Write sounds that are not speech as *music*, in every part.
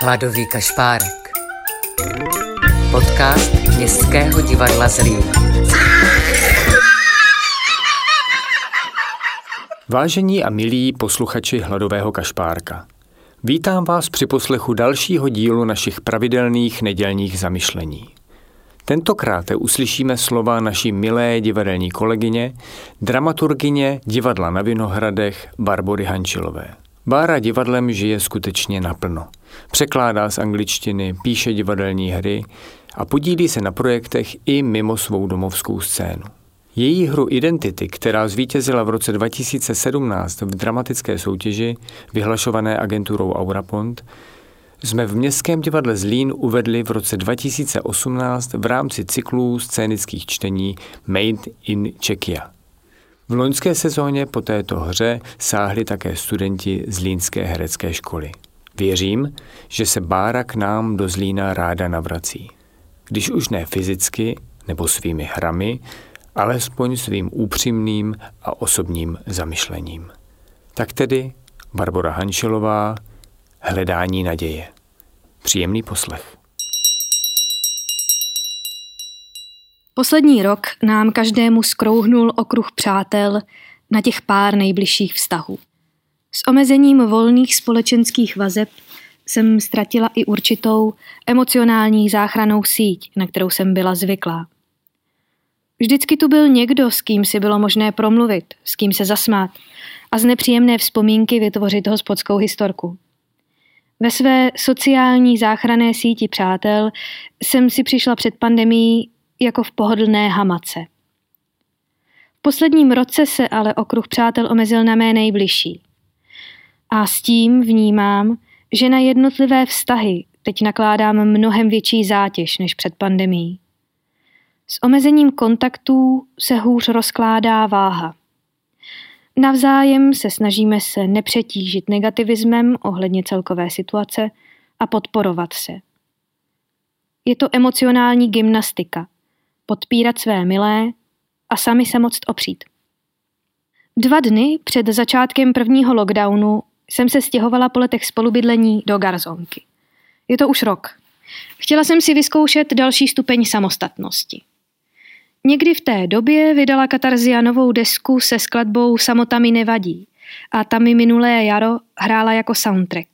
Hladový kašpárek. Podcast Městského divadla Zlín. Vážení a milí posluchači Hladového kašpárka. Vítám vás při poslechu dalšího dílu našich pravidelných nedělních zamyšlení. Tentokrát uslyšíme slova naší milé divadelní kolegyně, dramaturgině divadla na Vinohradech Barbory Hančilové. Bára divadlem žije skutečně naplno. Překládá z angličtiny, píše divadelní hry a podílí se na projektech i mimo svou domovskou scénu. Její hru Identity, která zvítězila v roce 2017 v dramatické soutěži vyhlašované agenturou Aurapont, jsme v Městském divadle Zlín uvedli v roce 2018 v rámci cyklů scénických čtení Made in Czechia. V loňské sezóně po této hře sáhli také studenti z Línské herecké školy. Věřím, že se Bára k nám do Zlína ráda navrací. Když už ne fyzicky nebo svými hrami, alespoň svým upřímným a osobním zamyšlením. Tak tedy Barbara Hančelová, Hledání naděje. Příjemný poslech. Poslední rok nám každému skrouhnul okruh přátel na těch pár nejbližších vztahů. S omezením volných společenských vazeb jsem ztratila i určitou emocionální záchranou síť, na kterou jsem byla zvyklá. Vždycky tu byl někdo, s kým si bylo možné promluvit, s kým se zasmát a z nepříjemné vzpomínky vytvořit hospodskou historku. Ve své sociální záchranné síti přátel jsem si přišla před pandemí jako v pohodlné hamace. V posledním roce se ale okruh přátel omezil na mé nejbližší. A s tím vnímám, že na jednotlivé vztahy teď nakládám mnohem větší zátěž než před pandemí. S omezením kontaktů se hůř rozkládá váha. Navzájem se snažíme se nepřetížit negativismem ohledně celkové situace a podporovat se. Je to emocionální gymnastika – podpírat své milé a sami se moct opřít. Dva dny před začátkem prvního lockdownu jsem se stěhovala po letech spolubydlení do Garzonky. Je to už rok. Chtěla jsem si vyzkoušet další stupeň samostatnosti. Někdy v té době vydala Katarzia novou desku se skladbou Samota mi nevadí a tam mi minulé jaro hrála jako soundtrack.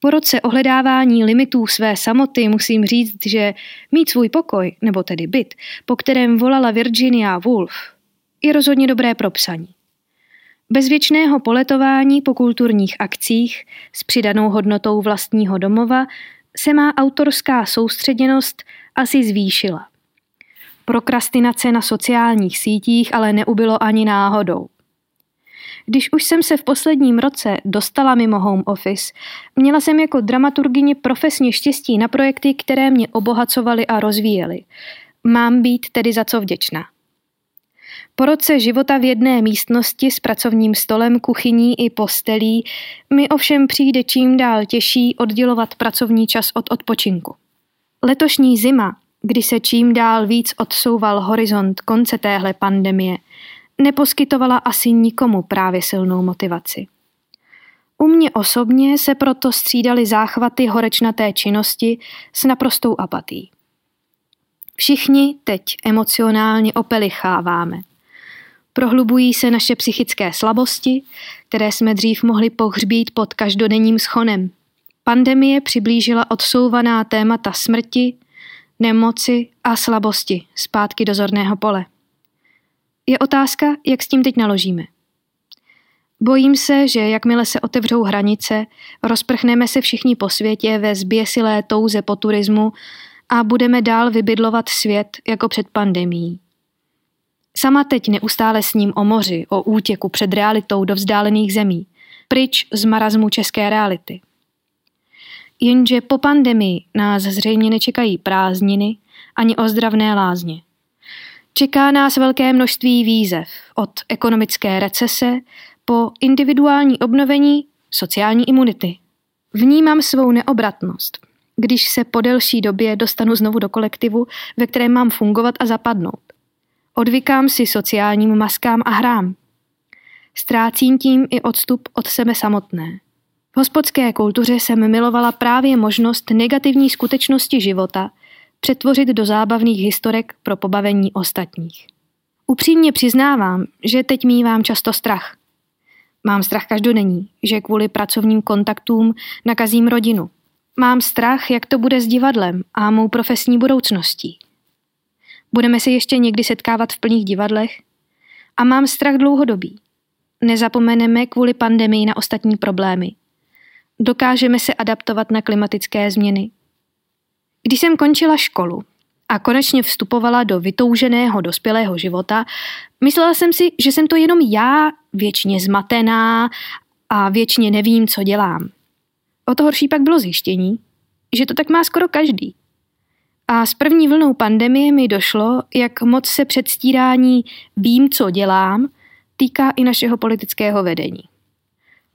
Po roce ohledávání limitů své samoty musím říct, že mít svůj pokoj, nebo tedy byt, po kterém volala Virginia Woolf, je rozhodně dobré propsaní. Bez věčného poletování po kulturních akcích s přidanou hodnotou vlastního domova se má autorská soustředěnost asi zvýšila. Prokrastinace na sociálních sítích ale neubylo ani náhodou. Když už jsem se v posledním roce dostala mimo home office, měla jsem jako dramaturgyně profesně štěstí na projekty, které mě obohacovaly a rozvíjely. Mám být tedy za co vděčná. Po roce života v jedné místnosti s pracovním stolem, kuchyní i postelí mi ovšem přijde čím dál těžší oddělovat pracovní čas od odpočinku. Letošní zima, kdy se čím dál víc odsouval horizont konce téhle pandemie, neposkytovala asi nikomu právě silnou motivaci. U mě osobně se proto střídaly záchvaty horečnaté činnosti s naprostou apatí. Všichni teď emocionálně opelicháváme. Prohlubují se naše psychické slabosti, které jsme dřív mohli pohřbít pod každodenním schonem. Pandemie přiblížila odsouvaná témata smrti, nemoci a slabosti zpátky do zorného pole. Je otázka, jak s tím teď naložíme. Bojím se, že jakmile se otevřou hranice, rozprchneme se všichni po světě ve zběsilé touze po turismu a budeme dál vybydlovat svět jako před pandemí. Sama teď neustále s ním o moři, o útěku před realitou do vzdálených zemí, pryč z marazmu české reality. Jenže po pandemii nás zřejmě nečekají prázdniny ani ozdravné lázně. Čeká nás velké množství výzev od ekonomické recese po individuální obnovení sociální imunity. Vnímám svou neobratnost, když se po delší době dostanu znovu do kolektivu, ve kterém mám fungovat a zapadnout. Odvykám si sociálním maskám a hrám. Ztrácím tím i odstup od sebe samotné. V hospodské kultuře jsem milovala právě možnost negativní skutečnosti života přetvořit do zábavných historek pro pobavení ostatních. Upřímně přiznávám, že teď mývám často strach. Mám strach každodenní, že kvůli pracovním kontaktům nakazím rodinu. Mám strach, jak to bude s divadlem a mou profesní budoucností. Budeme se ještě někdy setkávat v plných divadlech? A mám strach dlouhodobý. Nezapomeneme kvůli pandemii na ostatní problémy. Dokážeme se adaptovat na klimatické změny. Když jsem končila školu a konečně vstupovala do vytouženého dospělého života, myslela jsem si, že jsem to jenom já, věčně zmatená a věčně nevím, co dělám. O to horší pak bylo zjištění, že to tak má skoro každý. A s první vlnou pandemie mi došlo, jak moc se předstírání vím, co dělám, týká i našeho politického vedení.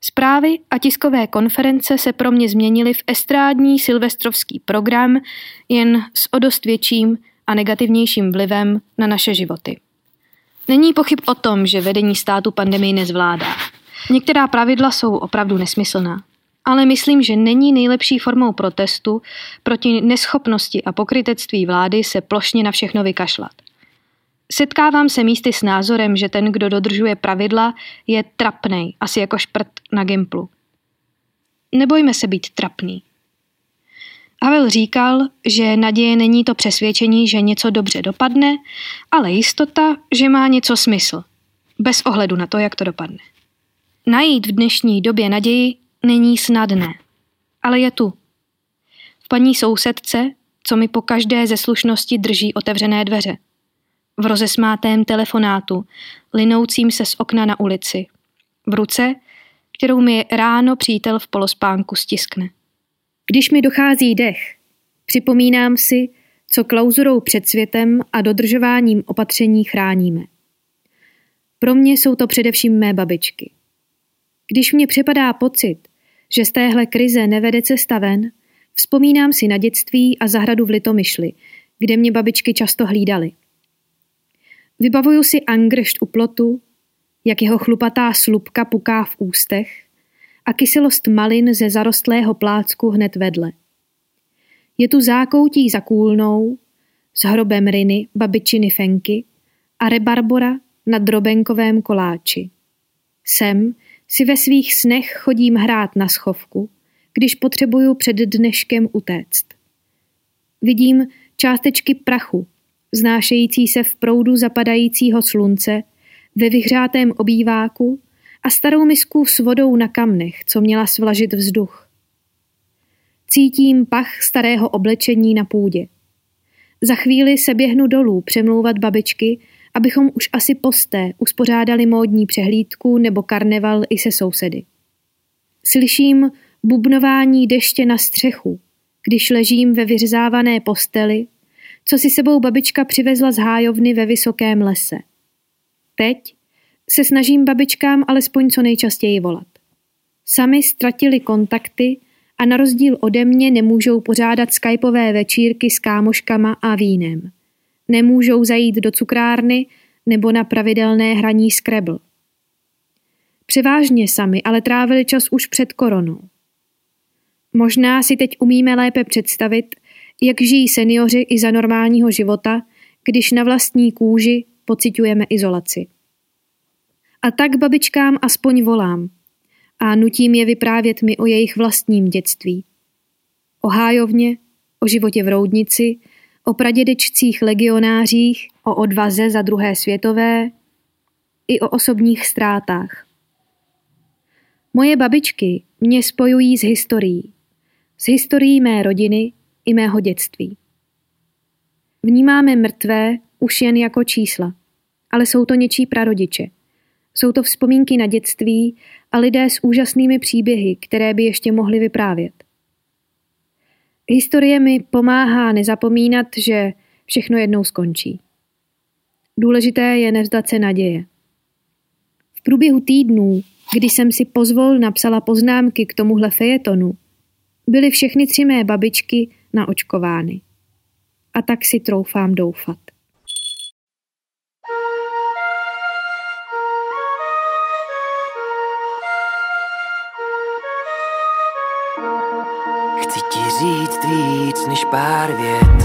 Zprávy a tiskové konference se pro mě změnily v estrádní silvestrovský program jen s o dost větším a negativnějším vlivem na naše životy. Není pochyb o tom, že vedení státu pandemii nezvládá. Některá pravidla jsou opravdu nesmyslná ale myslím, že není nejlepší formou protestu proti neschopnosti a pokrytectví vlády se plošně na všechno vykašlat. Setkávám se místy s názorem, že ten, kdo dodržuje pravidla, je trapnej, asi jako šprt na gimplu. Nebojme se být trapný. Havel říkal, že naděje není to přesvědčení, že něco dobře dopadne, ale jistota, že má něco smysl, bez ohledu na to, jak to dopadne. Najít v dnešní době naději není snadné, ale je tu. V paní sousedce, co mi po každé ze slušnosti drží otevřené dveře. V rozesmátém telefonátu, linoucím se z okna na ulici. V ruce, kterou mi ráno přítel v polospánku stiskne. Když mi dochází dech, připomínám si, co klauzurou před světem a dodržováním opatření chráníme. Pro mě jsou to především mé babičky. Když mě připadá pocit, že z téhle krize nevede cesta ven, vzpomínám si na dětství a zahradu v Litomyšli, kde mě babičky často hlídaly. Vybavuju si angršt u plotu, jak jeho chlupatá slupka puká v ústech a kyselost malin ze zarostlého plácku hned vedle. Je tu zákoutí za kůlnou, s hrobem riny babičiny fenky a rebarbora na drobenkovém koláči. Sem si ve svých snech chodím hrát na schovku, když potřebuju před dneškem utéct. Vidím částečky prachu, znášející se v proudu zapadajícího slunce, ve vyhřátém obýváku a starou misku s vodou na kamnech, co měla svlažit vzduch. Cítím pach starého oblečení na půdě. Za chvíli se běhnu dolů přemlouvat babičky, abychom už asi posté uspořádali módní přehlídku nebo karneval i se sousedy. Slyším bubnování deště na střechu, když ležím ve vyřezávané posteli, co si sebou babička přivezla z hájovny ve vysokém lese. Teď se snažím babičkám alespoň co nejčastěji volat. Sami ztratili kontakty a na rozdíl ode mě nemůžou pořádat skypové večírky s kámoškama a vínem nemůžou zajít do cukrárny nebo na pravidelné hraní Scrabble. Převážně sami ale trávili čas už před koronou. Možná si teď umíme lépe představit, jak žijí seniori i za normálního života, když na vlastní kůži pociťujeme izolaci. A tak babičkám aspoň volám a nutím je vyprávět mi o jejich vlastním dětství. O hájovně, o životě v roudnici, o pradědečcích legionářích, o odvaze za druhé světové i o osobních ztrátách. Moje babičky mě spojují s historií. S historií mé rodiny i mého dětství. Vnímáme mrtvé už jen jako čísla, ale jsou to něčí prarodiče. Jsou to vzpomínky na dětství a lidé s úžasnými příběhy, které by ještě mohli vyprávět. Historie mi pomáhá nezapomínat, že všechno jednou skončí. Důležité je nevzdat se naděje. V průběhu týdnů, kdy jsem si pozvol napsala poznámky k tomuhle fejetonu, byly všechny tři mé babičky naočkovány. A tak si troufám doufat. Víc než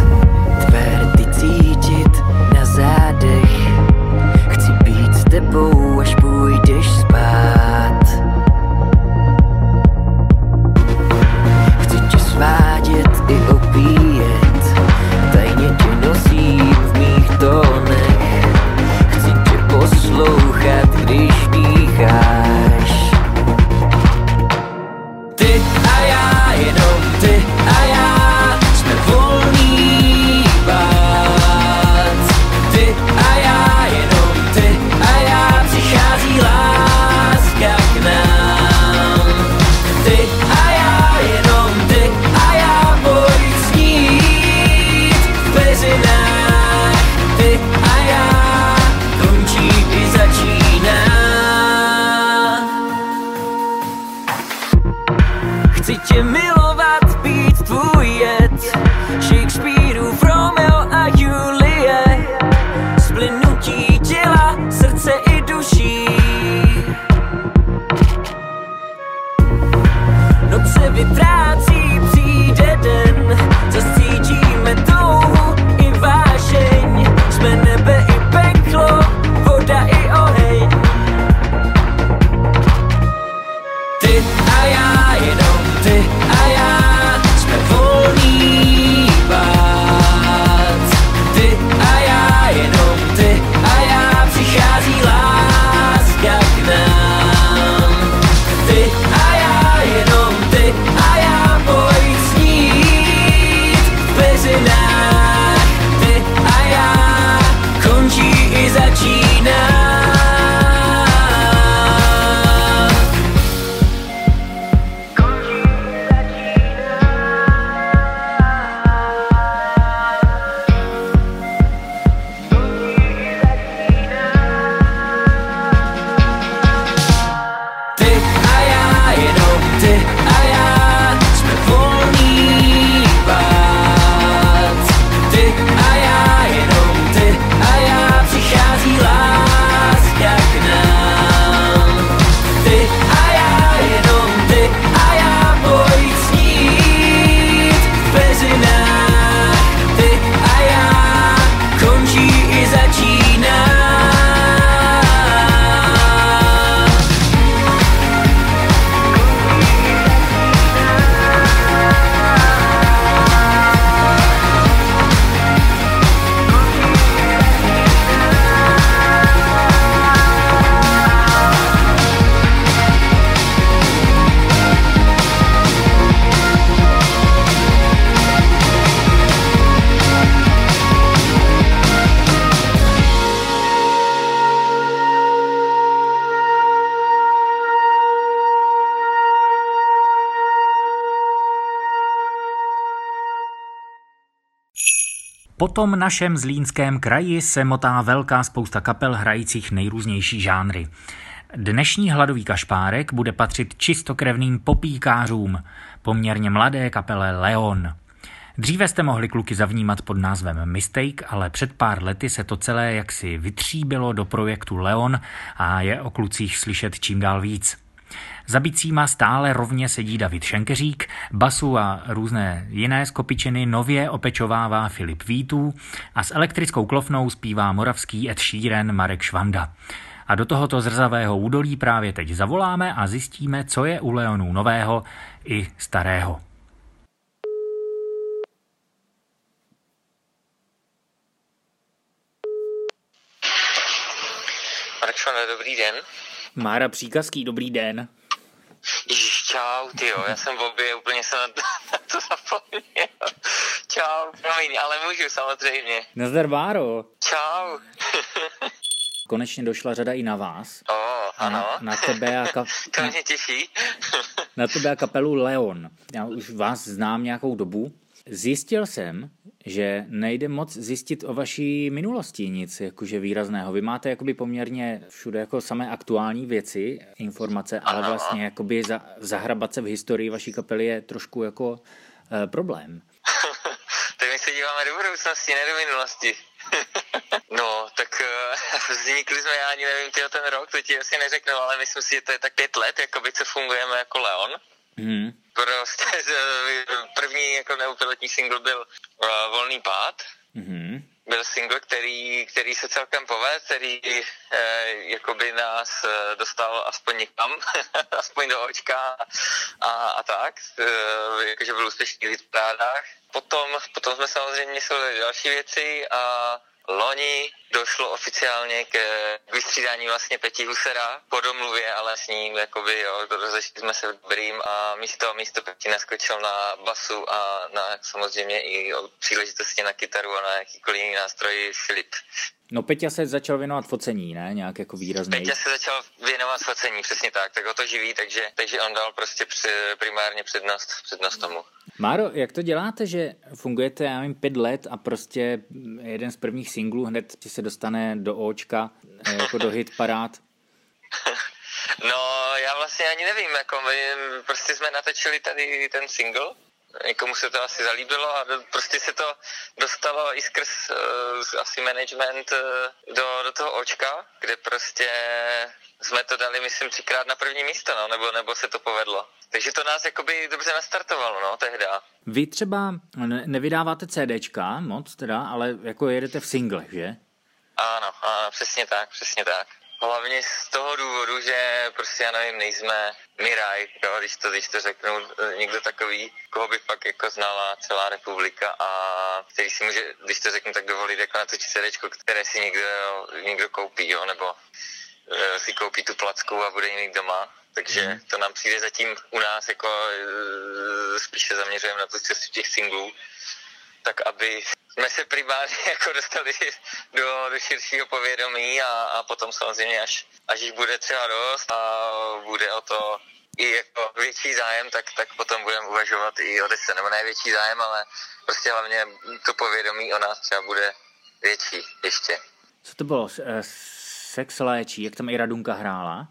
já, Po tom našem zlínském kraji se motá velká spousta kapel hrajících nejrůznější žánry. Dnešní hladový kašpárek bude patřit čistokrevným popíkářům, poměrně mladé kapele Leon. Dříve jste mohli kluky zavnímat pod názvem Mistake, ale před pár lety se to celé jaksi vytříbilo do projektu Leon a je o klucích slyšet čím dál víc. Za bicíma stále rovně sedí David Šenkeřík, basu a různé jiné skopičiny nově opečovává Filip Vítů a s elektrickou klofnou zpívá moravský Ed Sheeran Marek Švanda. A do tohoto zrzavého údolí právě teď zavoláme a zjistíme, co je u Leonů nového i starého. Marek Švanda, dobrý den. Mára Příkazký, dobrý den. Ježíš, čau, ty jo, já jsem v obě, úplně jsem na to, *laughs* na to zapomněl. Čau, promiň, ale můžu samozřejmě. Nazdar Máro. Čau. *laughs* Konečně došla řada i na vás. O, A ano. na, na, tebe a kap, *laughs* To mě těší. na tebe a kapelu Leon. Já už vás znám nějakou dobu. Zjistil jsem, že nejde moc zjistit o vaší minulosti nic jakože výrazného. Vy máte jakoby poměrně všude jako samé aktuální věci, informace, ale vlastně jakoby za, zahrabat se v historii vaší kapely je trošku jako e, problém. *laughs* tak my se díváme do budoucnosti, ne do minulosti. *laughs* no, tak uh, *laughs* vznikli jsme, já ani nevím, tyjo, ten rok, to ti asi neřeknu, ale myslím si, že to je tak pět let, jakoby, co fungujeme jako Leon. Hmm. Prostě *laughs* první jako neupilotní single byl uh, Volný pád. Hmm. Byl single, který, který se celkem poved, který eh, jakoby nás eh, dostal aspoň někam, *laughs* aspoň do očka a, a tak, eh, jakože byl úspěšný v hitparádách. Potom, potom jsme samozřejmě mysleli další věci a Loni došlo oficiálně k vystřídání vlastně Peti Husera po domluvě, ale s ním jakoby, jo, rozešli jsme se v dobrým a místo, místo Peti naskočil na basu a na samozřejmě i příležitosti na kytaru a na jakýkoliv jiný nástroj Filip. No Peťa se začal věnovat focení, ne? Nějak jako výrazně. Peťa se začal věnovat focení, přesně tak, tak ho to živí, takže, takže on dal prostě při, primárně přednost, přednost tomu. Máro, jak to děláte, že fungujete, já nevím, pět let a prostě jeden z prvních singlů hned ti se dostane do očka, jako do hit parád? *laughs* No, já vlastně ani nevím, jako my prostě jsme natočili tady ten single, někomu se to asi zalíbilo a do, prostě se to dostalo i skrz uh, asi management uh, do, do toho očka, kde prostě jsme to dali, myslím, třikrát na první místo, no, nebo, nebo se to povedlo. Takže to nás jakoby dobře nastartovalo, no, tehda. Vy třeba ne- nevydáváte CDčka moc teda, ale jako jedete v singlech, že? Ano, ano, přesně tak, přesně tak. Hlavně z toho důvodu, že prostě já nevím, nejsme Miraj, jo, když to, když to řeknu, eh, někdo takový, koho by fakt jako znala celá republika a který si může, když to řeknu, tak dovolit jako natočit CDčko, které si někdo, někdo koupí, jo, nebo eh, si koupí tu placku a bude ji mít doma. Takže to nám přijde zatím u nás jako eh, spíše zaměřujeme na tu cestu těch singlů, tak aby jsme se primárně *laughs* jako dostali do, do širšího povědomí a, a potom samozřejmě, až, až jich bude třeba dost a bude o to i jako větší zájem, tak, tak potom budeme uvažovat i o deset, nebo ne větší zájem, ale prostě hlavně to povědomí o nás třeba bude větší ještě. Co to bylo? Eh, Sex léčí, jak tam i Radunka hrála?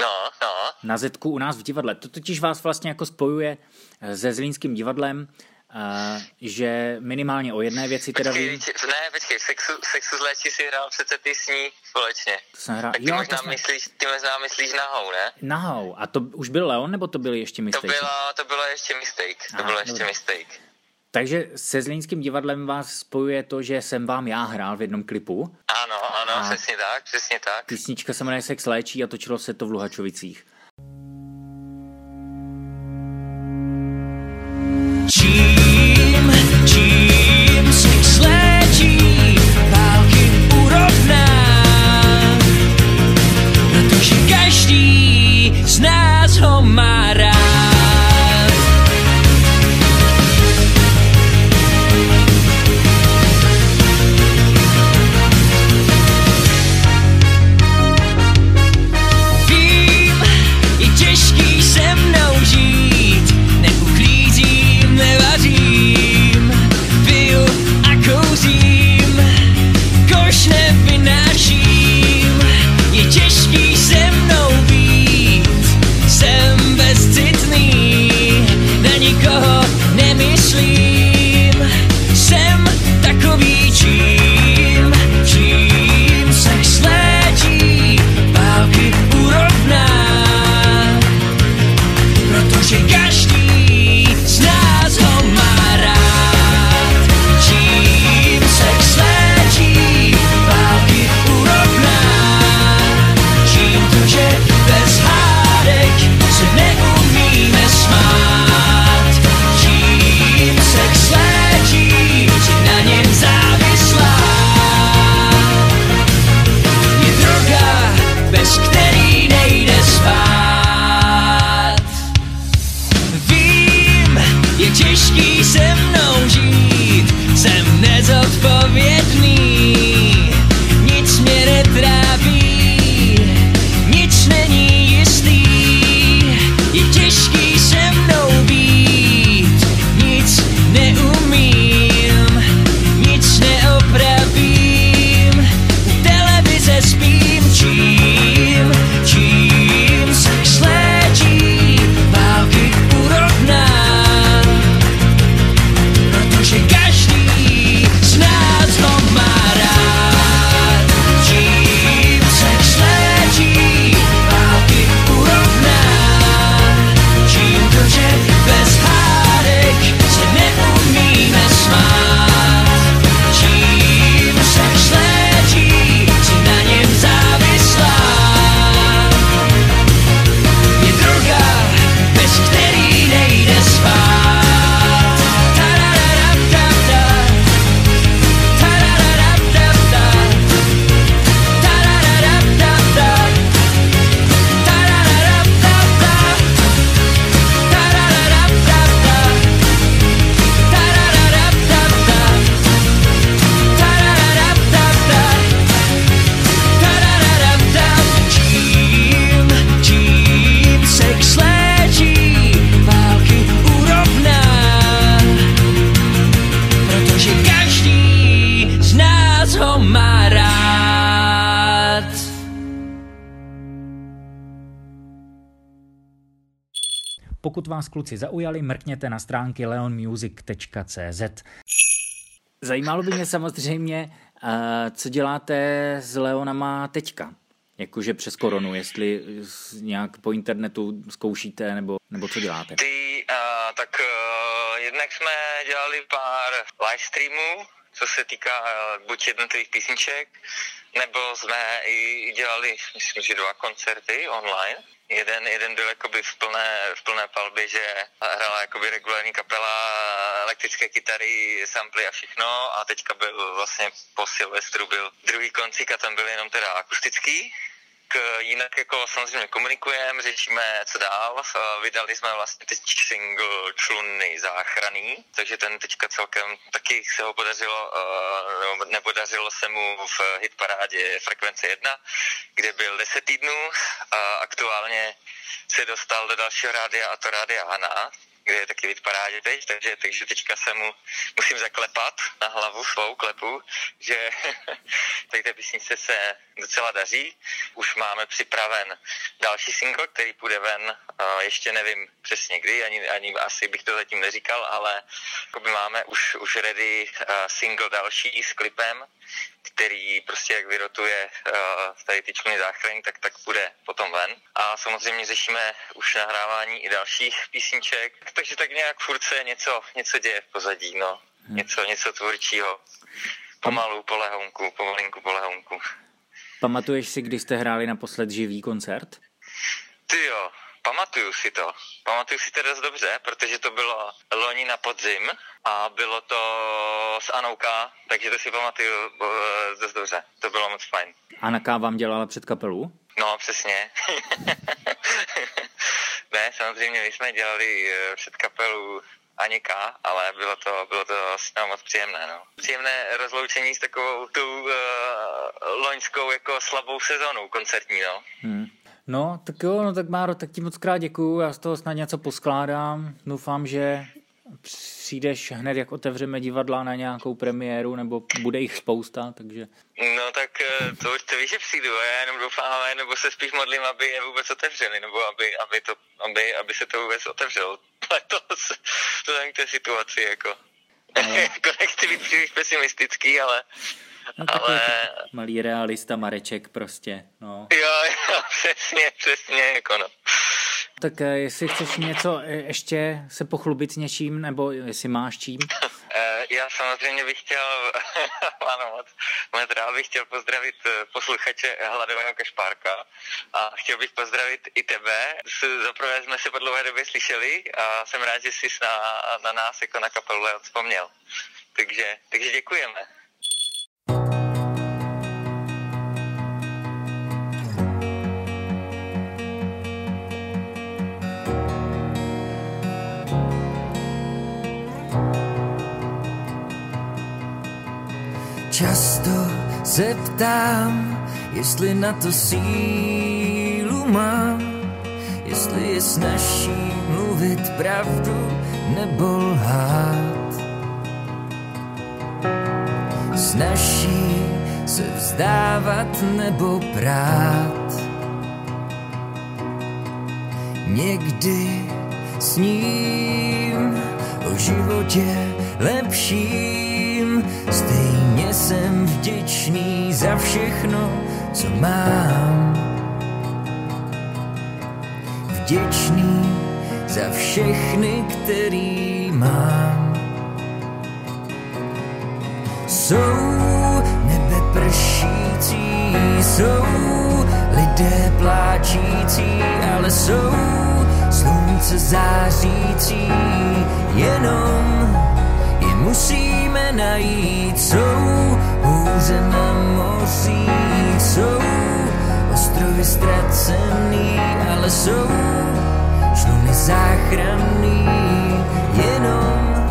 No, no. Na Zetku u nás v divadle. To totiž vás vlastně jako spojuje eh, se Zlínským divadlem, eh, že minimálně o jedné věci teda Počkej, vím. teď- ne, počkej, sexu, sexu z léčí si hrál přece ty s ní společně. To jsem hrál, Tak ty jo, možná to jsme, myslíš, ty možná myslíš nahou, ne? nahou. A to už byl Leon, nebo to byly ještě To mistake? bylo, to bylo ještě mistake. To Aha, bylo ještě dobře. mistake. Takže se Zlínským divadlem vás spojuje to, že jsem vám já hrál v jednom klipu. Ano, ano, A- přesně tak, přesně tak. Písnička se jmenuje Sex léčí a točilo se to v Luhačovicích. Čím, Pokud vás kluci zaujali, mrkněte na stránky leonmusic.cz. Zajímalo by mě samozřejmě, eh, co děláte s Leonama teďka? Jakože přes koronu, jestli nějak po internetu zkoušíte, nebo, nebo co děláte? Ty, uh, tak uh, jednak jsme dělali pár live streamů, co se týká uh, buď jednotlivých písniček, nebo jsme i dělali, myslím, že dva koncerty online. Jeden, jeden byl jakoby v plné, v plné palbě, že hrála jakoby regulární kapela, elektrické kytary, samply a všechno a teďka byl vlastně po Silvestru byl druhý koncík a tam byl jenom teda akustický jinak jako samozřejmě komunikujeme, řešíme, co dál. Vydali jsme vlastně teď single Čluny záchraný, takže ten teďka celkem taky se ho podařilo, nebo nepodařilo se mu v hitparádě Frekvence 1, kde byl 10 týdnů. Aktuálně se dostal do dalšího rádia a to rádia Hana, kde je taky parádě teď, takže, takže teďka se mu musím zaklepat na hlavu svou klepu, že *laughs* tady té písničce se docela daří. Už máme připraven další single, který půjde ven, ještě nevím přesně kdy, ani, ani asi bych to zatím neříkal, ale máme už, už ready single další s klipem, který prostě jak vyrotuje tady ty čluny záchrany, tak tak bude potom ven. A samozřejmě řešíme už nahrávání i dalších písniček, takže tak nějak furt se něco, něco děje v pozadí, no. Hmm. Něco, něco tvůrčího. Pomalu, polehonku, pomalinku, polehonku. Pamatuješ si, kdy jste hráli naposled živý koncert? Ty jo, Pamatuju si to. Pamatuju si to dost dobře, protože to bylo loni na podzim a bylo to s Anouka, takže to si pamatuju eh, dost dobře. To bylo moc fajn. Anaka vám dělala před kapelu? No, přesně. *laughs* ne, samozřejmě my jsme dělali eh, před kapelu Anika, ale bylo to, bylo to no, moc příjemné. No. Příjemné rozloučení s takovou tou uh, loňskou jako slabou sezónou koncertní. No. Hmm. No, tak jo, no tak Máro, tak ti moc krát děkuju, já z toho snad něco poskládám. Doufám, že přijdeš hned, jak otevřeme divadla na nějakou premiéru, nebo bude jich spousta, takže... No tak eh, to, to víš, že přijdu a já jenom doufám, nebo se spíš modlím, aby je vůbec otevřeli, nebo aby, aby, to, aby, aby se to vůbec otevřelo. *laughs* To je k té situaci, jako. Ale... *laughs* jako nechci být příliš pesimistický, ale No, ale... malý realista Mareček prostě, no. Jo, jo, *laughs* přesně, přesně, jako no. Tak eh, jestli chceš něco eh, ještě se pochlubit něčím, nebo jestli máš čím? *laughs* Eh, já samozřejmě bych chtěl, *laughs* ano, moc, moc rád bych chtěl pozdravit posluchače Hladového Kašpárka a chtěl bych pozdravit i tebe. Zaprvé jsme se po dlouhé době slyšeli a jsem rád, že jsi na, na nás jako na kapelu vzpomněl. Takže, takže děkujeme. Často se ptám, jestli na to sílu mám, jestli je snaží mluvit pravdu nebo lhát. Snaží se vzdávat nebo prát. Někdy sním o životě lepším, stejně jsem vděčný za všechno, co mám. Vděčný za všechny, který mám. Jsou nebe pršící, jsou lidé pláčící, ale jsou slunce zářící, jenom je musíme najít. Jsou hůře na mořích, jsou ostrovy ztracený, ale jsou čluny záchranný, jenom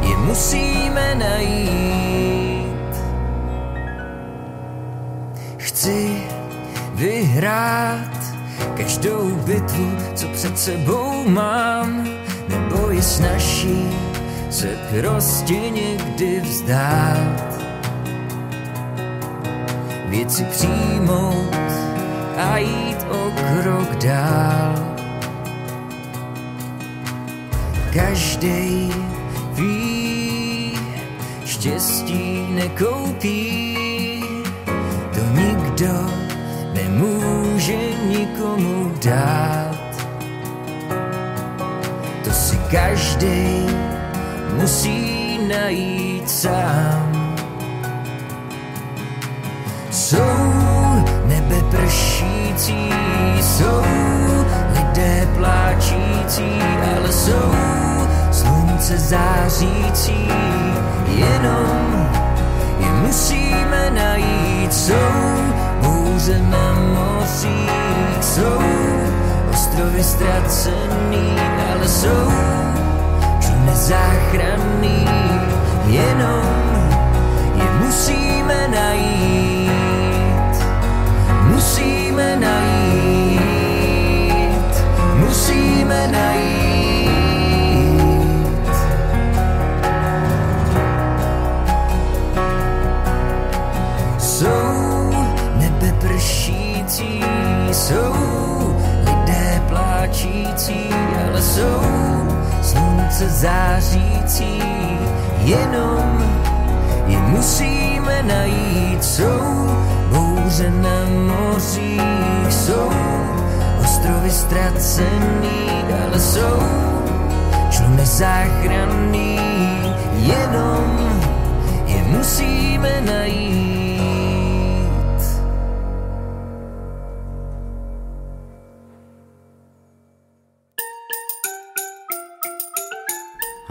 je musíme najít. Chci vyhrát každou bitvu, co před sebou mám, nebo je snaží se prostě někdy vzdát. Věci přijmout a jít o krok dál. každý ví, štěstí nekoupí, to nikdo nemůže nikomu dát. To si každý musí najít sám. Jsou nebe pršící, jsou lidé pláčící, ale jsou slunce zářící, jenom je musíme najít. Jsou bouře na mořích, jsou ostrovy ztracený, ale jsou čluny záchranný, jenom je musíme najít. Musíme najít, musíme najít. Jsou nebe pršící, jsou lidé pláčící, ale jsou slunce zářící, jenom je musíme najít. Jsou bouře na mořích, jsou ostrovy ztracený, ale jsou čluny záchranný, jenom je musíme najít.